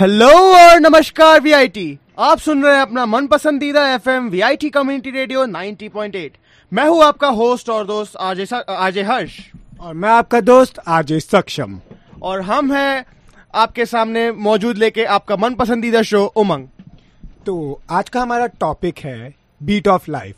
Hello और नमस्कार VIT आप सुन रहे हैं अपना मन पसंदीदा एफएम वीआईटी कम्युनिटी रेडियो 90.8 मैं हूँ आपका होस्ट और दोस्त आरजे आरजे हर्ष। और मैं आपका दोस्त आरजे सक्षम। और हम हैं आपके सामने मौजूद लेके आपका मन पसंदीदा शो उमंग। तो आज का हमारा टॉपिक है बीट ऑफ़ लाइफ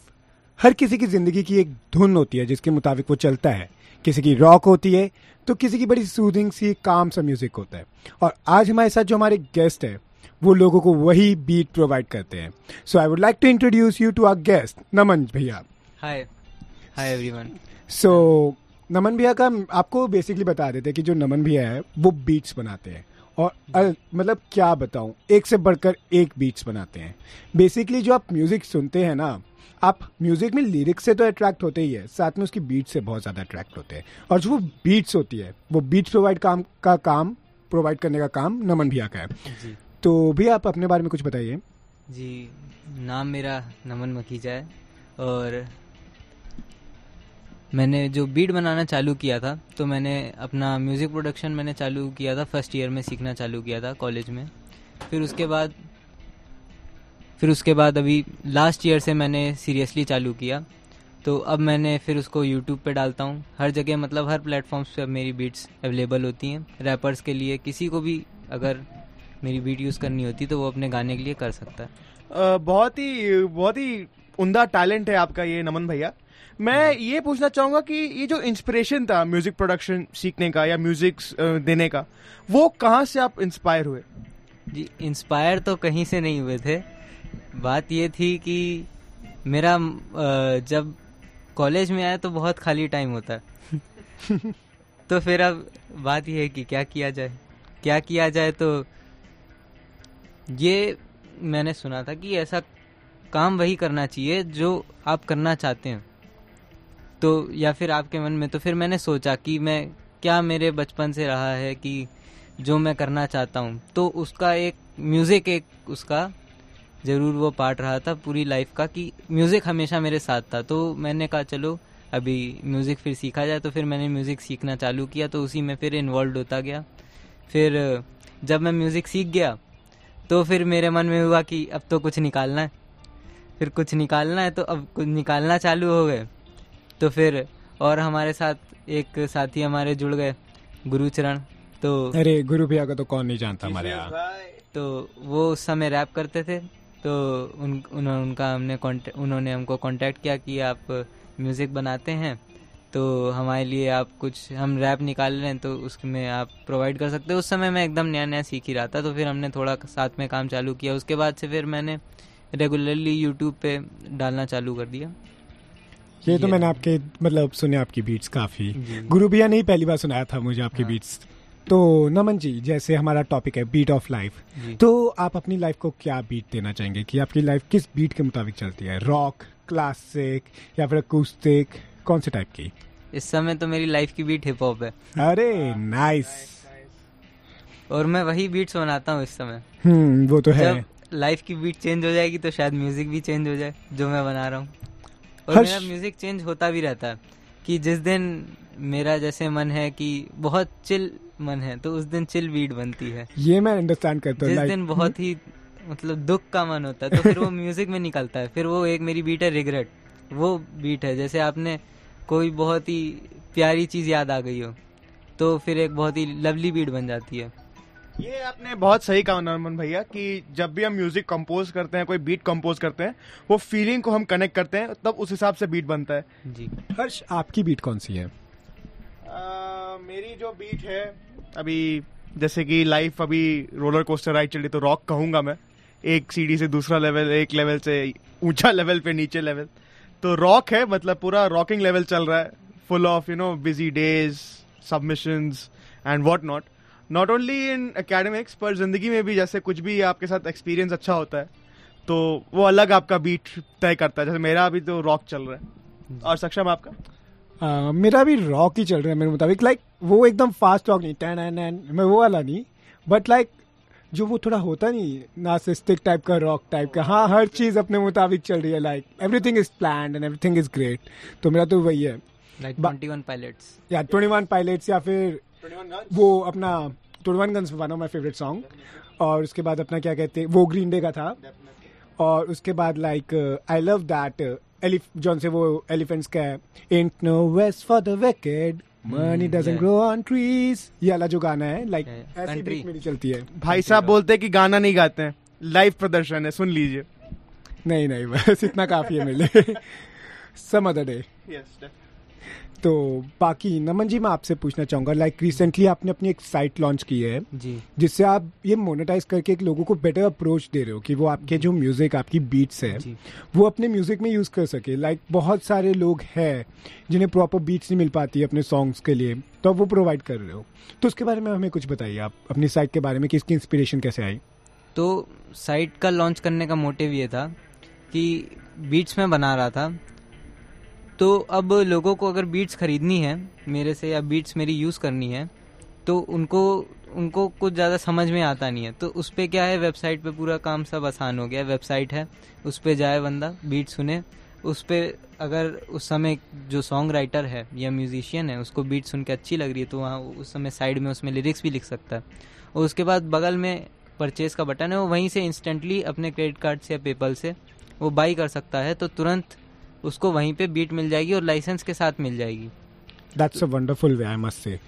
हर किसी की ज़िंदगी की एक धुन होती है जिसके मुताबिक वो चलता है। किसी की रॉक होती है तो किसी की बड़ी सूदिंग सी काम सा म्यूज़िक होता है। और आज हमारे साथ जो हमारे गेस्ट है वो लोगों को वही बीट प्रोवाइड करते हैं। So I would like to introduce you to our guest Naman भैया। हाय हाय एवरीवन सो नमन भैया का आपको बेसिकली बता देते हैं कि जो नमन भैया है वो बीट्स बनाते हैं। और अल, मतलब क्या बताऊँ एक से बढ़कर एक बीट्स बनाते हैं। बेसिकली जो आप म्यूज़िक सुनते हैं ना आप म्यूज़िक में लिरिक्स से तो अट्रैक्ट होते ही है साथ में उसकी बीट से बहुत ज़्यादा अट्रैक्ट होते हैं। और जो वो बीट्स होती है वो बीट्स प्रोवाइड काम का काम प्रोवाइड करने का काम नमन भैया का है। जी। तो भी आप अपने बारे में कुछ बताइए। जी नाम मेरा नमन मकीजा है और मैंने जो बीट बनाना चालू किया था तो मैंने अपना म्यूज़िक प्रोडक्शन मैंने चालू किया था फ़र्स्ट ईयर में सीखना चालू किया था कॉलेज में। फिर उसके बाद फिर उसके बाद अभी लास्ट ईयर से मैंने सीरियसली चालू किया। तो अब मैंने फिर उसको यूट्यूब पे डालता हूँ। हर जगह मतलब हर प्लेटफॉर्म्स पे अब मेरी बीट्स अवेलेबल होती हैं। रैपर्स के लिए किसी को भी अगर मेरी बीट यूज़ करनी होती तो वो अपने गाने के लिए कर सकता है। बहुत ही बहुत ही उमदा टैलेंट है आपका ये नमन भैया। मैं ये पूछना चाहूँगा कि ये जो इंस्पिरेशन था म्यूज़िक प्रोडक्शन सीखने का या म्यूज़िक देने का वो कहाँ से आप इंस्पायर हुए? जी इंस्पायर तो कहीं से नहीं हुए थे। बात ये थी कि मेरा जब कॉलेज में आया तो बहुत खाली टाइम होता। है तो फिर अब बात यह है कि क्या किया जाए। क्या किया जाए तो ये मैंने सुना था कि ऐसा काम वही करना चाहिए जो आप करना चाहते हैं। तो या फिर आपके मन में तो फिर मैंने सोचा कि मैं क्या मेरे बचपन से रहा है कि जो मैं करना चाहता हूँ। तो उसका एक म्यूज़िक एक उसका ज़रूर वो पार्ट रहा था पूरी लाइफ का कि म्यूज़िक हमेशा मेरे साथ था। तो मैंने कहा चलो अभी म्यूज़िक फिर सीखा जाए। तो फिर मैंने म्यूज़िक सीखना चालू किया तो उसी में फिर इन्वॉल्व होता गया। फिर जब मैं म्यूज़िक सीख गया तो फिर मेरे मन में हुआ कि अब तो कुछ निकालना है। फिर कुछ निकालना है तो अब कुछ निकालना चालू हो गए। तो फिर और हमारे साथ एक साथी हमारे जुड़ गए गुरुचरण। तो अरे गुरु भैया का तो कौन नहीं जानता हमारे यहाँ। तो वो उस समय रैप करते थे। तो उन उन्होंने उनका हमने कॉन्टे- उन्होंने हमको कांटेक्ट किया कि आप म्यूज़िक बनाते हैं तो हमारे लिए आप कुछ हम रैप निकाल रहे हैं तो उसमें आप प्रोवाइड कर सकते हो। उस समय मैं एकदम नया नया सीख ही रहा था तो फिर हमने थोड़ा साथ में काम चालू किया। उसके बाद से फिर मैंने रेगुलरली यूट्यूब पे डालना चालू कर दिया। ये ये तो मैंने आपके मतलब सुने आपकी बीट्स काफ़ी। गुरु भैया ने ही पहली बार सुनाया था मुझे आपकी हाँ। बीट्स तो नमन जी जैसे हमारा टॉपिक है बीट ऑफ़ लाइफ तो आप अपनी लाइफ को क्या बीट देना चाहेंगे? कि आपकी लाइफ किस बीट के मुताबिक चलती है? रॉक क्लासिक या फिर अकूस्टिक कौन से टाइप की? इस समय तो मेरी लाइफ की बीट हिप हॉप है। अरे नाइस और मैं वही बीट्स बनाता हूँ इस समय। हम्म वो तो है। लाइफ की बीट चेंज हो जाएगी तो शायद म्यूज़िक भी चेंज हो जाए जो मैं बना रहा हूँ। और मेरा म्यूज़िक चेंज होता भी रहता है कि जिस दिन मेरा जैसे मन है कि बहुत चिल मन है तो उस दिन चिल बीट बनती है। ये मैं अंडरस्टैंड करता हूँ जिस दिन बहुत ही मतलब दुख का मन होता है तो फिर वो म्यूज़िक में निकलता है। फिर वो एक मेरी बीट है रिग्रेट वो बीट है जैसे आपने कोई बहुत ही प्यारी चीज़ याद आ गई हो तो फिर एक बहुत ही लवली बीट बन जाती है। ये आपने बहुत सही कहा नमन भैया कि जब भी हम म्यूज़िक कंपोज करते हैं कोई बीट कंपोज करते हैं वो फीलिंग को हम कनेक्ट करते हैं तब उस हिसाब से बीट बनता है। जी। हर्ष आपकी बीट कौन सी है? मेरी जो बीट है, अभी जैसे कि लाइफ अभी रोलर कोस्टर राइड चल तो रॉक कहूँगा मैं। एक सीढ़ी से दूसरा लेवल एक लेवल से ऊँचा लेवल पे नीचे लेवल तो रॉक है मतलब पूरा रॉकिंग लेवल चल रहा है। Full of you know busy days submissions and what not not only in academics पर ज़िंदगी में भी जैसे कुछ भी आपके साथ एक्सपीरियंस अच्छा होता है तो वो अलग आपका बीट तय करता है। जैसे मेरा अभी तो रॉक चल रहा है। और सक्षम आपका? Uh, मेरा भी रॉक ही चल रहा है मेरे मुताबिक। लाइक वो एकदम फास्ट रॉक नहीं टैन एन एन मैं वो वाला नहीं। बट लाइक जो वो थोड़ा होता नहीं नार्सिस्टिक टाइप का रॉक टाइप का हाँ हर चीज़ अपने मुताबिक चल रही है। Like everything is plan and everything is great तो मेरा तो वही है। ट्वेंटी वन पायलट्स या ट्वेंटी वन पायलट्स या फिर वो अपना Twenty One Guns one of my favourite song और उसके बाद अपना क्या कहते हैं वो ग्रीन डे का था। और उसके बाद like I love that John से वो एलिफेंट्स का है ain't no rest for the wicked money doesn't grow on trees ये वाला जो गाना है लाइक Yeah, ऐसी country. मेरी चलती है। भाई साहब बोलते हैं कि गाना नहीं गाते हैं। लाइव प्रदर्शन है सुन लीजिए। नहीं नहीं बस इतना काफ़ी है मेरे लिए। सम अदर डे तो बाकी नमन जी मैं आपसे पूछना चाहूँगा लाइक रिसेंटली आपने अपनी एक साइट लॉन्च की है जी। जिससे आप ये मोनेटाइज करके एक लोगों को बेटर अप्रोच दे रहे हो कि वो आपके जो। म्यूज़िक आपकी बीट्स है जी। वो अपने म्यूज़िक में यूज़ कर सके। लाइक बहुत सारे लोग हैं जिन्हें प्रॉपर बीट्स नहीं मिल पाती अपने सॉन्ग्स के लिए तो आप वो प्रोवाइड कर रहे हो। तो उसके बारे में हमें कुछ बताइए आप अपनी साइट के बारे में कि इसकी इंस्पिरेशन कैसे आई? तो साइट का लॉन्च करने का मोटिव ये था कि बीट्स में बना रहा था तो अब लोगों को अगर बीट्स खरीदनी है, मेरे से या बीट्स मेरी यूज़ करनी है तो उनको उनको कुछ ज़्यादा समझ में आता नहीं है। तो उस पर क्या है वेबसाइट पे पूरा काम सब आसान हो गया। वेबसाइट है, उस पर जाए बंदा बीट सुने। उस पर अगर उस समय जो सॉन्ग राइटर है या म्यूजिशियन है, उसको बीट सुन के अच्छी लग रही है तो वहाँ उस समय साइड में उसमें लिरिक्स भी लिख सकता है। और उसके बाद बगल में परचेज का बटन है, वो वहीं से इंस्टेंटली अपने क्रेडिट कार्ड से या पेपल से वो बाई कर सकता है तो तुरंत उसको वहीं पे बीट मिल जाएगी और लाइसेंस के साथ मिल जाएगी। That's a wonderful way I must say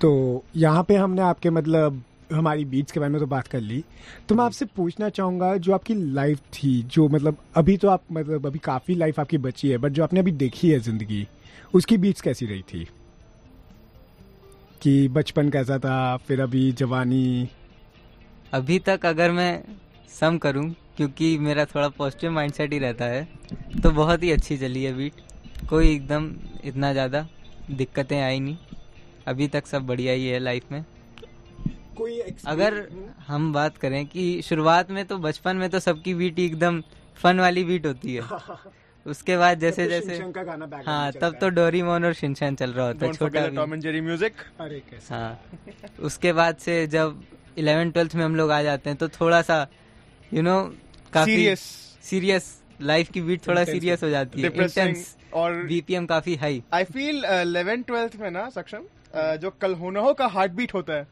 तो यहाँ पे हमने आपके मतलब हमारी बीट्स के बारे में तो बात कर ली। तो मैं आपसे पूछना चाहूँगा जो आपकी लाइफ थी जो मतलब अभी तो आप मतलब अभी काफ़ी लाइफ आपकी बची है बट जो आपने अभी देखी है ज़िंदगी उसकी बीट्स कैसी रही थी? कि बचपन कैसा था फिर अभी जवानी? अभी तक अगर मैं सम करूँ क्योंकि मेरा थोड़ा पॉजिटिव माइंडसेट ही रहता है। तो बहुत ही अच्छी चली है बीट कोई एकदम इतना ज़्यादा दिक्कतें आई नहीं। अभी तक सब बढ़िया ही है लाइफ में। कोई अगर हम बात करें कि शुरुआत में तो बचपन में तो सबकी बीट एकदम फन वाली बीट होती है। उसके बाद जैसे तो जैसे शिनचैन का गाना हाँ तब तो है। डोरीमोन और शिनचैन चल रहा होता है छोटा टॉम एंड जेरी म्यूज़िक अरे हाँ। उसके बाद से जब इलेवन ट्वेल्थ में हम लोग आ जाते हैं तो थोड़ा सा यू नो काफ़ी सीरियस सीरियस लाइफ की बीट थोड़ा सीरियस हो जाती है. इंटेंस और बीपीएम काफ़ी high I feel eleven twelfth में ना सक्षम uh, जो कल होना हो का हार्ट बीट होता है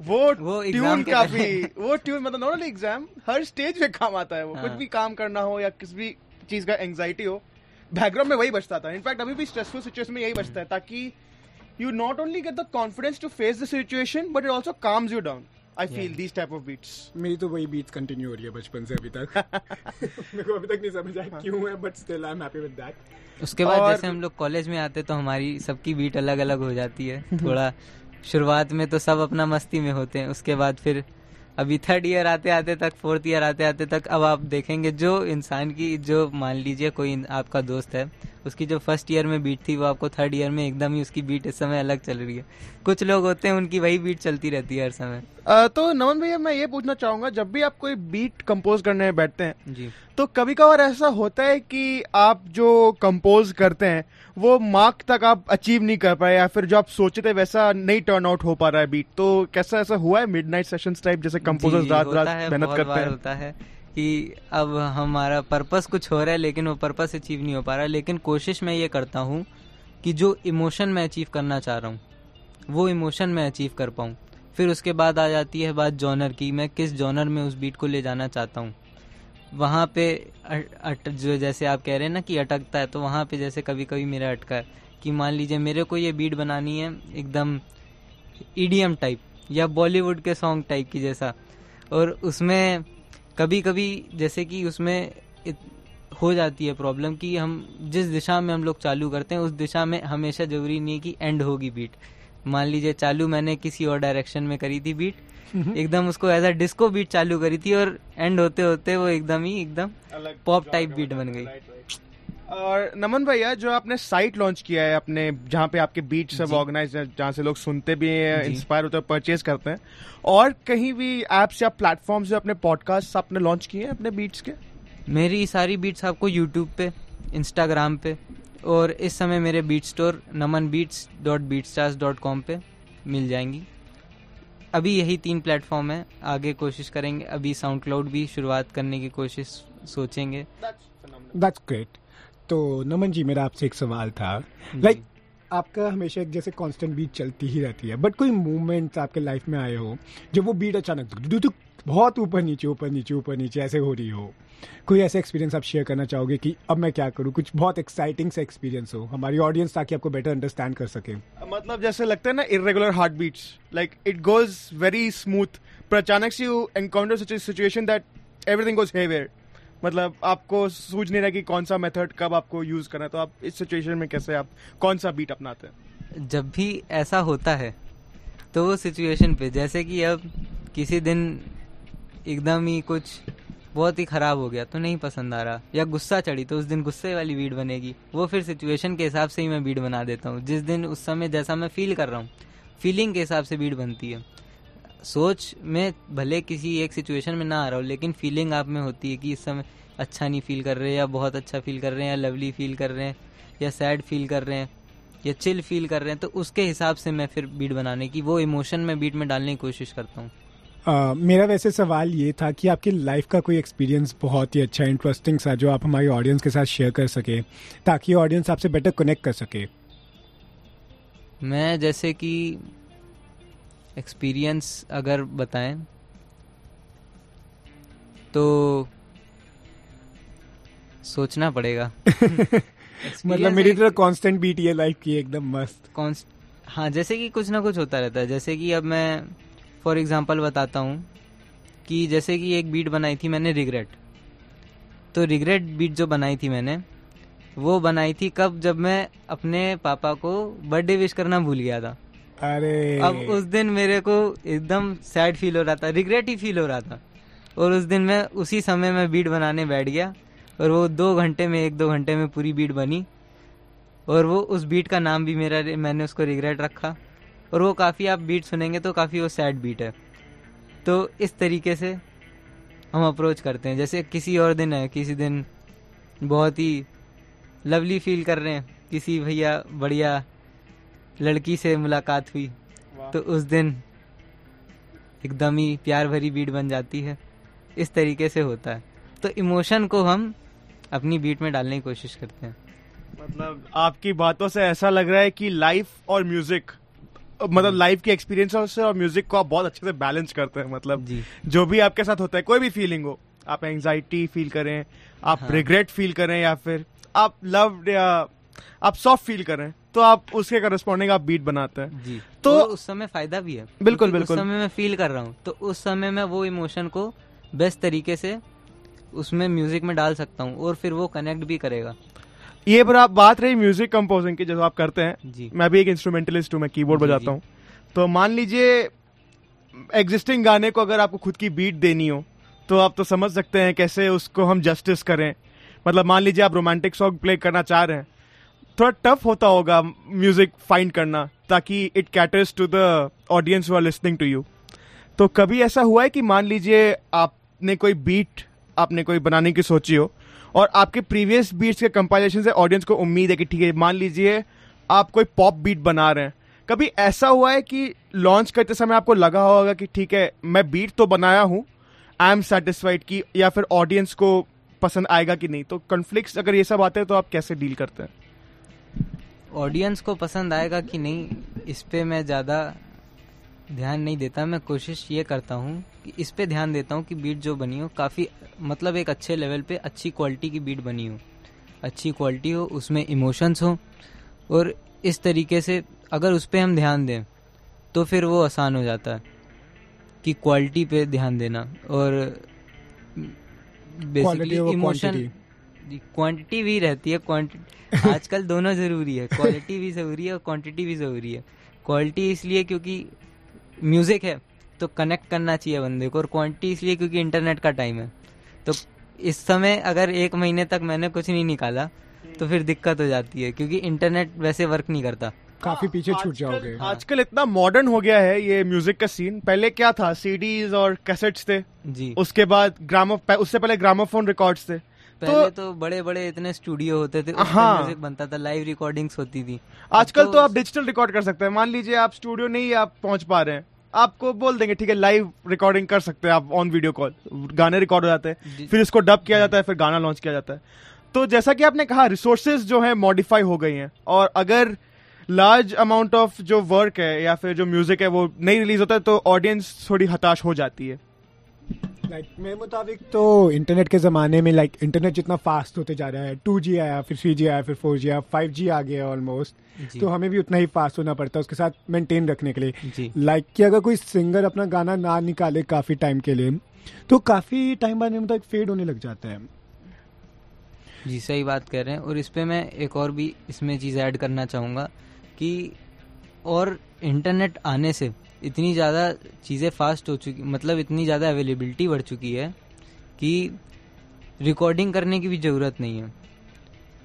वो वो ट्यून काफ़ी वो ट्यून मतलब नॉट ओनली एग्ज़ाम हर स्टेज पे काम आता है वो. हाँ। कुछ भी काम करना हो या किसी भी चीज़ का एंजाइटी हो बैकग्राउंड में वही बचता था. इनफैक्ट अभी भी स्ट्रेसफुल सिचुएशन में यही बचता है ताकि you not only get the confidence to face the situation but it also calms you down I feel these type of beats मेरी तो वही बीट्स कंटिन्यू हो रही है बचपन से अभी तक। मेरे को अभी तक नहीं समझ आया क्यों है but still I am happy with that उसके बाद जैसे हम लोग कॉलेज में आते तो हमारी सबकी बीट अलग अलग हो जाती है। थोड़ा शुरुआत में तो सब अपना मस्ती में होते हैं उसके बाद फिर अभी थर्ड ईयर आते आते तक फोर्थ ईयर आते आते तक अब आप देखेंगे जो इंसान की जो मान लीजिए कोई आपका दोस्त है उसकी जो फ़र्स्ट ईयर में बीट थी वो आपको थर्ड ईयर में एकदम ही उसकी बीट इस समय अलग चल रही है। कुछ लोग होते हैं उनकी वही बीट चलती रहती है हर समय। Uh, तो नमन भैया मैं ये पूछना चाहूँगा जब भी आप कोई बीट कंपोज करने में बैठते हैं जी। तो कभी कभार ऐसा होता है कि आप जो कंपोज करते हैं वो मार्क तक आप अचीव नहीं कर पाए या फिर जो आप सोचे थे वैसा नहीं टर्न आउट हो पा रहा है बीट तो कैसा ऐसा हुआ है मिडनाइट सेशंस टाइप जैसे कंपोजर्स रात रात मेहनत करते हैं? होता है। कि अब हमारा पर्पस कुछ हो रहा है लेकिन वो पर्पस अचीव नहीं हो पा रहा। लेकिन कोशिश मैं ये करता हूँ कि जो इमोशन मैं अचीव करना चाह रहा हूँ वो इमोशन मैं अचीव कर पाऊँ। फिर उसके बाद आ जाती है बात जॉनर की। मैं किस जॉनर में उस बीट को ले जाना चाहता हूँ? वहाँ पे अट, अट, जो जैसे आप कह रहे हैं ना कि अटकता है तो वहाँ पे जैसे कभी कभी मेरा अटका है कि मान लीजिए मेरे को ये बीट बनानी है एकदम ईडीएम टाइप या बॉलीवुड के सॉन्ग टाइप की जैसा। और उसमें कभी कभी जैसे कि उसमें हो जाती है प्रॉब्लम कि हम जिस दिशा में हम लोग चालू करते हैं उस दिशा में हमेशा ज़रूरी नहीं है कि एंड होगी बीट मान लीजिए चालू मैंने किसी और डायरेक्शन में करी थी बीट एकदम उसको एज अ डिस्को बीट चालू करी थी और एंड होते होते वो एकदम ही एकदम पॉप टाइप बीट बन गई। और नमन भैया जो आपने साइट लॉन्च किया है अपने जहाँ पे आपके बीट सब ऑर्गेनाइज है जहाँ से लोग सुनते भी हैं इंस्पायर होते हैं परचेज करते हैं और कहीं भी एप्स या प्लेटफॉर्म्स जो अपने पॉडकास्ट आपने लॉन्च किए हैं अपने बीट्स के? मेरी सारी बीट्स आपको यूट्यूब पे इंस्टाग्राम पे और इस समय मेरे beat store Naman beats dot beats dot com पे मिल जाएँगी। अभी यही तीन प्लेटफॉर्म है आगे कोशिश करेंगे अभी साउंड क्लाउड भी शुरुआत करने की कोशिश सोचेंगे। दैट्स ग्रेट तो नमन जी मेरा आपसे एक सवाल था। लाइक आपका हमेशा एक जैसे कांस्टेंट बीट चलती ही रहती है बट कोई मूवमेंट आपके लाइफ में आए हो जब वो बीट अचानक बहुत ऊपर नीचे ऊपर नीचे ऊपर नीचे ऐसे हो रही हो कोई ऐसा एक्सपीरियंस आप शेयर करना चाहोगे कि अब मैं क्या करूँ? कुछ बहुत एक्साइटिंग सा एक्सपीरियंस हो हमारी ऑडियंस ताकि आपको बेटर अंडरस्टैंड कर सके। मतलब जैसे लगता है ना irregular heart beats like it goes very smooth पर अचानक से you encounter such situation that everything goes haywire मतलब आपको सूझ नहीं रहा कि कौन सा मेथड कब आपको यूज़ करना है तो आप इस सिचुएशन में कैसे आप कौन सा बीट अपनाते हैं? जब भी ऐसा होता है तो वो सिचुएशन पे, जैसे कि अब किसी दिन एकदम ही कुछ बहुत ही खराब हो गया तो नहीं पसंद आ रहा, या गुस्सा चढ़ी तो उस दिन गुस्से वाली बीट बनेगी। वो फिर सिचुएशन के हिसाब से ही मैं बीट बना देता हूँ। जिस दिन उस समय जैसा मैं फील कर रहा हूँ फीलिंग के हिसाब से बीट बनती है। सोच में भले किसी एक सिचुएशन में ना आ रहा हो लेकिन फीलिंग आप में होती है कि इस समय अच्छा नहीं फील कर रहे हैं या बहुत अच्छा फील कर रहे हैं या लवली फील कर रहे हैं या सैड फील कर रहे हैं या चिल फील कर रहे हैं तो उसके हिसाब से मैं फिर बीट बनाने की वो इमोशन में बीट में डालने की कोशिश करता हूँ। Uh, मेरा वैसे सवाल ये था कि आपकी लाइफ का कोई एक्सपीरियंस बहुत ही अच्छा इंटरेस्टिंग सा जो आप हमारी ऑडियंस के साथ शेयर कर सके ताकि ऑडियंस आपसे बेटर कनेक्ट कर सके? मैं जैसे कि एक्सपीरियंस अगर बताएँ तो सोचना पड़ेगा। मतलब मेरी तरह कांस्टेंट बीट ये लाइफ की एकदम मस्त। हाँ जैसे कि कुछ ना कुछ होता रहता है। जैसे कि अब मैं फॉर एग्जांपल बताता हूँ कि जैसे कि एक बीट बनाई थी मैंने रिग्रेट तो रिग्रेट बीट जो बनाई थी मैंने वो बनाई थी कब? जब मैं अपने पापा को बर्थडे विश करना भूल गया था। अरे। अब उस दिन मेरे को एकदम सैड फील हो रहा था रिग्रेट ही फील हो रहा था। और उस दिन मैं उसी समय में बीट बनाने बैठ गया और वो दो घंटे में, एक दो घंटे में पूरी बीट बनी। और वो उस बीट का नाम भी मेरा, मैंने उसको रिग्रेट रखा। और वो काफ़ी आप बीट सुनेंगे तो काफ़ी वो सैड बीट है। तो इस तरीके से हम अप्रोच करते हैं। जैसे किसी और दिन है, किसी दिन बहुत ही लवली फील कर रहे हैं। किसी भैया, बढ़िया लड़की से मुलाकात हुई। तो उस दिन एकदम ही प्यार भरी बीट बन जाती है। इस तरीके से होता है। तो इमोशन को हम अपनी बीट में डालने की कोशिश करते हैं। मतलब आपकी बातों से ऐसा लग रहा है कि लाइफ और म्यूज़िक मतलब लाइफ के एक्सपीरियंस से और म्यूज़िक को आप बहुत अच्छे से बैलेंस करते हैं मतलब जी। जो भी आपके साथ होता है कोई भी फीलिंग हो आप एंजाइटी फील करें आप हाँ। रिग्रेट फील करें या फिर आप लव या आप सॉफ्ट फील करें तो आप उसके करस्पॉन्डिंग आप बीट बनाते हैं। जी। तो- उस समय फ़ायदा भी है। बिल्कुल, बिल्कुल। उस समय मैं फील कर रहा हूँ। तो उस समय मैं वो इमोशन को बेस्ट तरीके से उसमें म्यूज़िक में डाल सकता हूँ और फिर वो कनेक्ट भी करेगा। ये पर आप बात रही म्यूज़िक कंपोजिंग की जो आप करते हैं। जी। मैं भी एक इंस्ट्रूमेंटलिस्ट हूँ मैं कीबोर्ड बजाता हूँ। तो मान लीजिए एग्जिस्टिंग गाने को अगर आपको खुद की बीट देनी हो तो आप तो समझ सकते हैं कैसे उसको हम जस्टिस करें। मतलब मान लीजिए आप रोमांटिक सॉन्ग प्ले करना चाह रहे हैं थोड़ा टफ होता होगा म्यूज़िक फाइंड करना, ताकि it caters to the audience who are listening to you तो कभी ऐसा हुआ है कि मान लीजिए आपने कोई बीट आपने कोई बनाने की सोची हो, और आपके प्रीवियस बीट्स के कंपाइलेशन से ऑडियंस को उम्मीद है कि ठीक है, मान लीजिए आप कोई पॉप बीट बना रहे हैं। कभी ऐसा हुआ है कि लॉन्च करते समय आपको लगा होगा कि ठीक है, मैं बीट तो बनाया हूँ आई एम सेटिस्फाइड कि, या फिर ऑडियंस को पसंद आएगा कि नहीं? तो कॉन्फ्लिक्ट अगर ये सब आते हैं तो आप कैसे डील करते हैं? ऑडियंस को पसंद आएगा कि नहीं इस पर मैं ज़्यादा ध्यान नहीं देता। मैं कोशिश ये करता हूँ कि इस पर ध्यान देता हूँ कि बीट जो बनी हो काफ़ी मतलब एक अच्छे लेवल पे अच्छी क्वालिटी की बीट बनी हो। अच्छी क्वालिटी हो उसमें इमोशंस हो और इस तरीके से अगर उस पर हम ध्यान दें तो फिर वो आसान हो जाता है कि क्वालिटी पे ध्यान देना। और बेसिकली इमोशन क्वांटिटी क्वांटिटी भी रहती है क्वांटिटी आजकल दोनों ज़रूरी है क्वालिटी भी ज़रूरी है और क्वांटिटी भी ज़रूरी है। क्वालिटी इसलिए क्योंकि म्यूज़िक है तो कनेक्ट करना चाहिए बंदे को और क्वांटिटी इसलिए क्योंकि इंटरनेट का टाइम है। तो इस समय अगर एक महीने तक मैंने कुछ नहीं निकाला तो फिर दिक्कत हो जाती है क्योंकि इंटरनेट वैसे वर्क नहीं करता। काफ़ी पीछे छूट आजकल- जाओगे। आजकल इतना मॉडर्न हो गया है ये म्यूज़िक का सीन पहले क्या था? सीडीज और कैसेट्स थे। जी। उसके बाद ग्रामो उससे पहले ग्रामोफोन रिकॉर्ड्स थे। पहले तो तो बड़े बड़े इतने स्टूडियो होते थे हाँ। म्यूज़िक बनता था लाइव रिकॉर्डिंग्स होती थी। आजकल अब तो आप डिजिटल रिकॉर्ड कर सकते हैं। मान लीजिए आप स्टूडियो नहीं आप पहुँच पा रहे हैं। आपको बोल देंगे ठीक है लाइव रिकॉर्डिंग कर सकते हैं आप ऑन वीडियो कॉल गाने रिकॉर्ड हो जाते हैं फिर इसको डब किया जाता है फिर गाना लॉन्च किया जाता है। तो जैसा कि आपने कहा रिसोर्सेज जो है मॉडिफाई हो गई हैं। और अगर लार्ज अमाउंट ऑफ़ जो वर्क है या फिर जो म्यूज़िक है वो नहीं रिलीज़ होता है तो ऑडियंस थोड़ी हताश हो जाती है। लाइक like, मेरे मुताबिक तो इंटरनेट के ज़माने में लाइक like, इंटरनेट जितना फास्ट होते जा रहा है टू जी आया फिर थ्री जी आया फिर फोर जी आया फाइव जी आ गया ऑलमोस्ट तो हमें भी उतना ही फास्ट होना पड़ता है उसके साथ मेंटेन रखने के लिए। लाइक कि अगर कोई सिंगर अपना गाना ना निकाले काफ़ी टाइम के लिए तो काफ़ी टाइम बाद में फेड होने लग जाता है। जी सही बात कह रहे हैं। और इस पे मैं एक और भी इसमें चीज़ ऐड करना चाहूँगा कि और इंटरनेट आने से इतनी ज़्यादा चीज़ें फास्ट हो चुकी मतलब इतनी ज़्यादा अवेलेबिलिटी बढ़ चुकी है कि रिकॉर्डिंग करने की भी ज़रूरत नहीं है।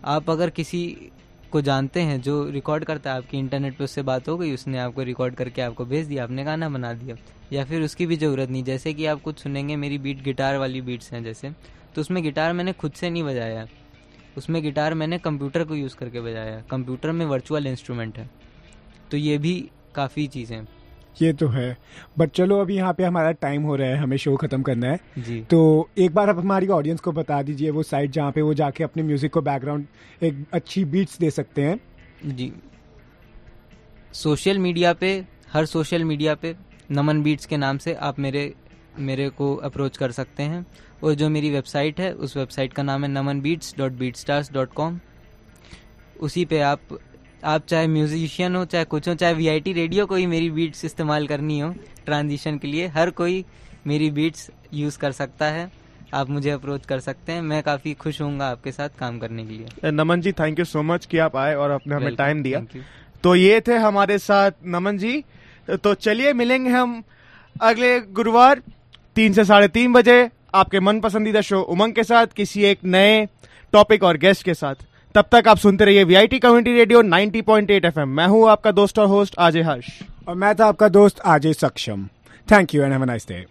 आप अगर किसी को जानते हैं जो रिकॉर्ड करता है, आपकी इंटरनेट पे उससे बात हो गई, उसने आपको रिकॉर्ड करके आपको भेज दिया, आपने गाना बना दिया, या फिर उसकी भी ज़रूरत नहीं, जैसे कि आप कुछ सुनेंगे, मेरी बीट गिटार वाली बीट्स हैं जैसे तो उसमें गिटार मैंने खुद से नहीं बजाया। उसमें गिटार मैंने कंप्यूटर को यूज़ करके बजाया। कंप्यूटर में वर्चुअल इंस्ट्रूमेंट है। तो ये भी काफ़ी चीज़ें ये तो है। बट चलो अभी यहाँ पे हमारा टाइम हो रहा है हमें शो खत्म करना है। जी। तो एक बार आप हमारी ऑडियंस को बता दीजिए वो साइट जहाँ पे वो जाके अपने म्यूज़िक को बैकग्राउंड एक अच्छी बीट्स दे सकते हैं। जी। सोशल मीडिया पे हर सोशल मीडिया पे नमन बीट्स के नाम से आप मेरे मेरे को अप्रोच कर सकते हैं। और जो मेरी वेबसाइट है उस वेबसाइट का नाम है Naman beats dot beat stars dot com उसी पे आप आप चाहे म्यूजिशियन हो चाहे कुछ हो चाहे वीआईटी रेडियो को ही मेरी बीट्स इस्तेमाल करनी हो ट्रांजिशन के लिए हर कोई मेरी बीट्स यूज़ कर सकता है। आप मुझे अप्रोच कर सकते हैं। मैं काफ़ी खुश होऊँगा आपके साथ काम करने के लिए। Naman ji thank you so much कि आप आए और आपने हमें टाइम दिया। तो ये थे हमारे साथ नमन जी। तो चलिए मिलेंगे हम अगले गुरुवार तीन से साढ़े तीन बजे आपके मन पसंदीदा शो उमंग के साथ किसी एक नए टॉपिक और गेस्ट के साथ। तब तक आप सुनते रहिए वीआईटी कम्युनिटी रेडियो 90.8 एफएम मैं हूँ आपका दोस्त और होस्ट आजय हर्ष। और मैं था आपका दोस्त Ajay Saksham. Thank you and have a nice day